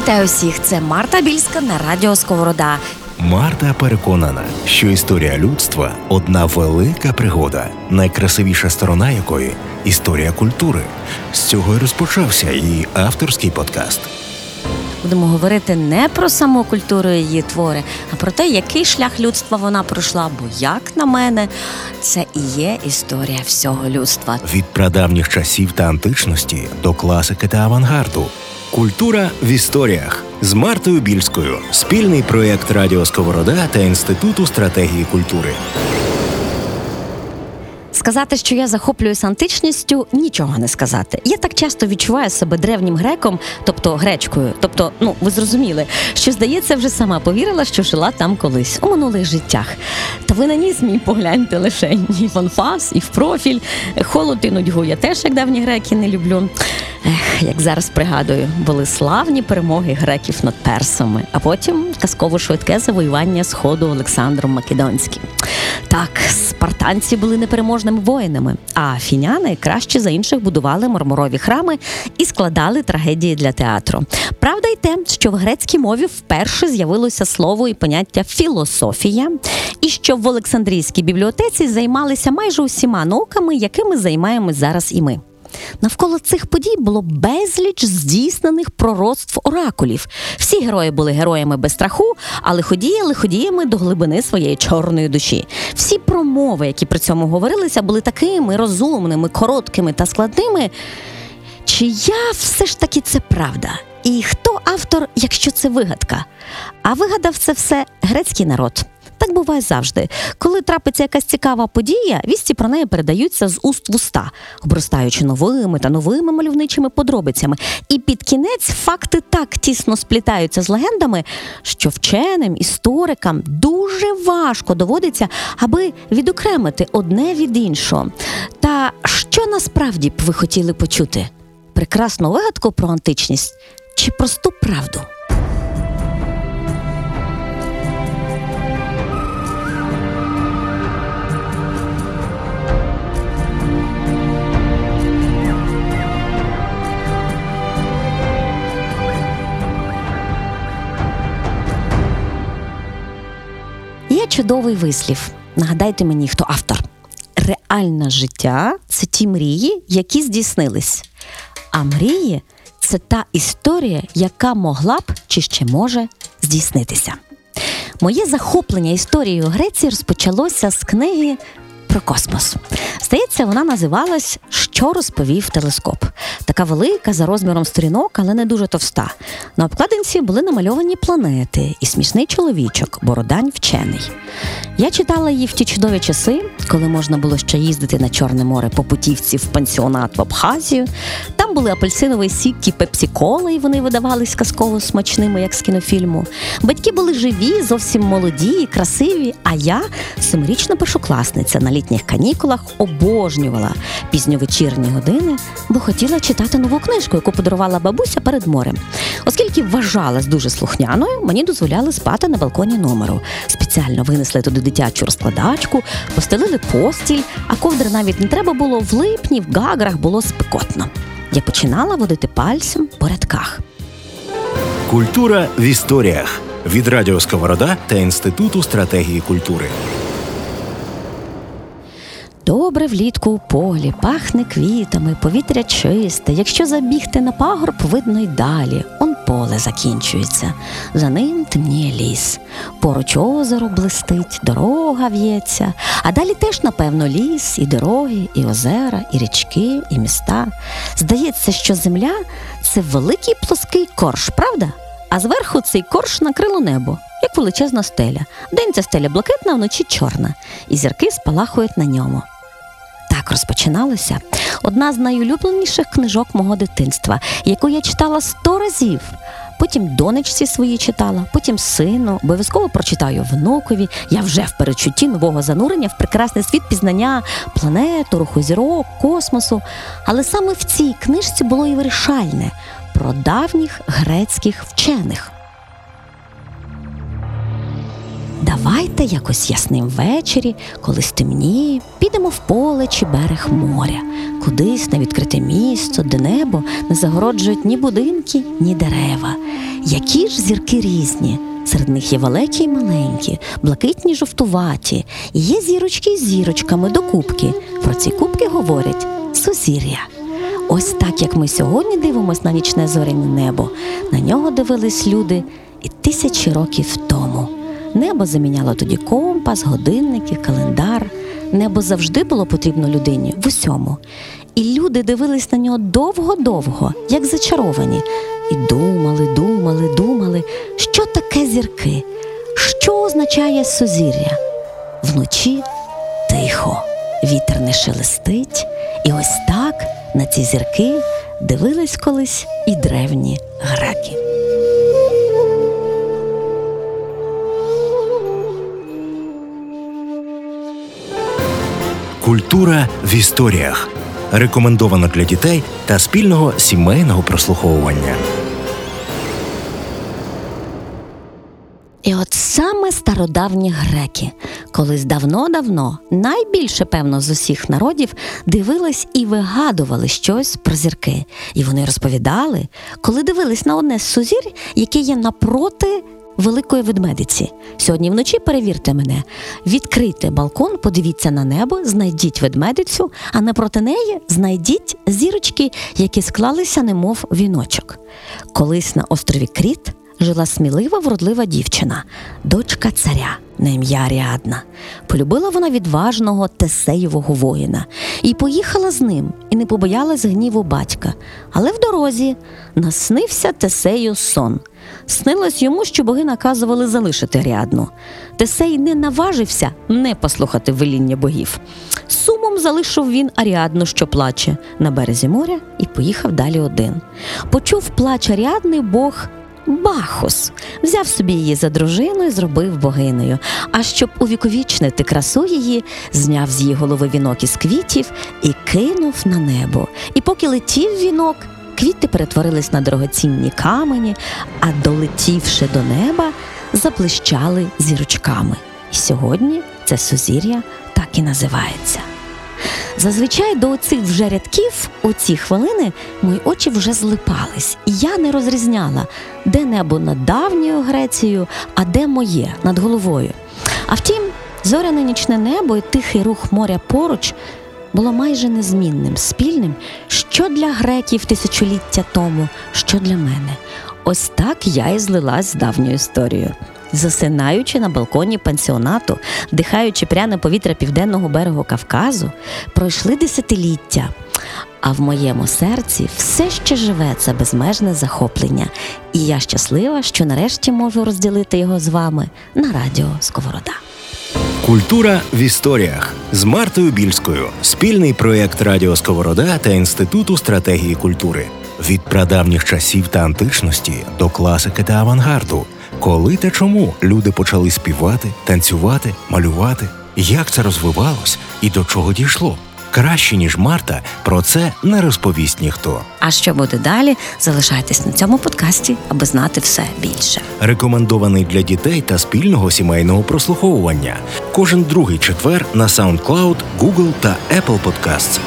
Вітаю всіх! Це Марта Більська на радіо Сковорода. Марта переконана, що історія людства одна велика пригода, найкрасивіша сторона якої історія культури. З цього й розпочався її авторський подкаст. Будемо говорити не про саму культуру її твори, а про те, який шлях людства вона пройшла. Бо, як на мене, це і є історія всього людства. Від прадавніх часів та античності до класики та авангарду. Культура в історіях з Мартою Більською. Спільний проєкт Радіо Сковорода та Інституту стратегії культури. Сказати, що я захоплююсь античністю, нічого не сказати. Я так часто відчуваю себе древнім греком, тобто гречкою. Тобто, ну ви зрозуміли, що здається, вже сама повірила, що жила там колись у минулих життях. Та ви на ніс мій погляньте лише і в анфас, і в профіль. Холод і нудьгу я теж, як давні греки, не люблю. Ех, як зараз пригадую, були славні перемоги греків над персами, а потім казково швидке завоювання сходу Олександром Македонським. Так, спартанці були непереможними воїнами, а фіняни краще за інших будували мармурові храми і складали трагедії для театру. Правда, й те, що в грецькій мові вперше з'явилося слово і поняття філософія, і що в Олександрійській бібліотеці займалися майже усіма науками, якими займаємось зараз і ми. Навколо цих подій було безліч здійснених пророцтв оракулів. Всі герої були героями без страху, але ходіяли ходіями до глибини своєї чорної душі. Всі промови, які при цьому говорилися, були такими розумними, короткими та складними. Чия все ж таки це правда? І хто автор, якщо це вигадка? А вигадав це все грецький народ. Так буває завжди. Коли трапиться якась цікава подія, вісті про неї передаються з уст в уста, обростаючи новими та новими мальовничими подробицями. І під кінець факти так тісно сплітаються з легендами, що вченим історикам дуже важко доводиться, аби відокремити одне від іншого. Та що насправді б ви хотіли почути? Прекрасну вигадку про античність чи просту правду? Чудовий вислів. Нагадайте мені, хто автор. Реальне життя це ті мрії, які здійснились. А мрії це та історія, яка могла б чи ще може здійснитися. Моє захоплення історією Греції розпочалося з книги про космос. Здається, вона називалась Що розповів телескоп. Така велика за розміром сторінок, але не дуже товста. На обкладинці були намальовані планети і смішний чоловічок, бородань вчений. Я читала її в ті чудові часи, коли можна було ще їздити на Чорне море по путівці в пансіонат в Абхазію. Там були апельсиновий сік і пепсі-кола, і вони видавались казково смачними, як з кінофільму. Батьки були живі, зовсім молоді і красиві. А я, семирічна першокласниця, на літніх канікулах обожнювала пізньовечірні години, бо хотіла читати нову книжку, яку подарувала бабуся перед морем. Оскільки вважалась дуже слухняною, мені дозволяли спати на балконі номеру. Спеціально винесли туди дитячу розкладачку, постелили постіль, а ковдри навіть не треба було в липні, в гаграх було спекотно. Я починала водити пальцем по рядках. Культура в історіях від Радіо Сковорода та Інституту стратегії культури. Добре влітку у полі, пахне квітами, повітря чисте. Якщо забігти на пагорб, видно й далі. Он поле закінчується. За ним темніє ліс. Поруч озеро блистить, дорога в'ється. А далі теж, напевно, ліс, і дороги, і озера, і річки, і міста. Здається, що земля це великий плоский корж, правда? А зверху цей корж накрило небо, як величезна стеля. День ця стеля блакитна, вночі чорна, і зірки спалахують на ньому. Так розпочиналося одна з найулюбленіших книжок мого дитинства, яку я читала сто разів. Потім донечці свої читала, потім сину, обов'язково прочитаю внукові. Я вже в перечутті нового занурення в прекрасний світ пізнання планету, руху зірок, космосу. Але саме в цій книжці було і вирішальне про давніх грецьких вчених. Давайте якось ясним ввечері, коли стемніє, підемо в поле чи берег моря, кудись на відкрите місто, де небо не загороджують ні будинки, ні дерева. Які ж зірки різні. Серед них є великі й маленькі, блакитні жовтуваті, є зірочки з зірочками до кубки. Про ці кубки говорять сузір'я. Ось так як ми сьогодні дивимося на нічне зоряне небо, на нього дивились люди і тисячі років тому. Небо заміняло тоді компас, годинники, календар. Небо завжди було потрібно людині в усьому. І люди дивились на нього довго-довго, як зачаровані, і думали, думали, думали, що таке зірки, що означає сузір'я. Вночі тихо, вітер не шелестить, і ось так на ці зірки дивились колись і древні греки. Культура в історіях рекомендовано для дітей та спільного сімейного прослуховування. І от саме стародавні греки, колись давно-давно, найбільше, певно, з усіх народів, дивились і вигадували щось про зірки. І вони розповідали, коли дивились на одне з сузір'я, яке є напроти великої ведмедиці. Сьогодні вночі перевірте мене, відкрийте балкон, подивіться на небо, знайдіть ведмедицю, а напроти неї знайдіть зірочки, які склалися, немов віночок. Колись на острові Кріт жила смілива, вродлива дівчина, дочка царя на ім'я Аріадна. Полюбила вона відважного Тесеєвого воїна і поїхала з ним, і не побоялась гніву батька. Але в дорозі наснився Тесею сон. Снилось йому, що боги наказували залишити Аріадну. Тесей не наважився не послухати веління богів. Сумом залишив він Аріадну, що плаче, на березі моря, і поїхав далі один. Почув плач Аріадни Бог Бахус взяв собі її за дружину і зробив богинею. А щоб увіковічнити красу її, зняв з її голови вінок із квітів і кинув на небо. І поки летів вінок, квіти перетворились на дорогоцінні камені, а долетівши до неба, заблищали зірочками. І сьогодні це сузір'я так і називається. Зазвичай до оцих вже рядків у ці хвилини мої очі вже злипались, і я не розрізняла, де небо над давньою Грецією, а де моє над головою. А втім, зоряне нічне небо і тихий рух моря поруч було майже незмінним, спільним, що для греків тисячоліття тому, що для мене. Ось так я і злилась з давньою історією. Засинаючи на балконі пансіонату, вдихаючи пряне повітря південного берегу Кавказу, пройшли десятиліття. А в моєму серці все ще живе це безмежне захоплення, і я щаслива, що нарешті можу розділити його з вами на радіо Сковорода. Культура в історіях з Мартою Більською. Спільний проєкт Радіо Сковорода та Інституту стратегії культури від прадавніх часів та античності до класики та авангарду. Коли та чому люди почали співати, танцювати, малювати, як це розвивалось і до чого дійшло? Краще ніж Марта про це не розповість ніхто. А що буде далі? Залишайтесь на цьому подкасті, аби знати все більше. Рекомендований для дітей та спільного сімейного прослуховування. Кожен другий четвер на SoundCloud, Google та Apple Podcasts.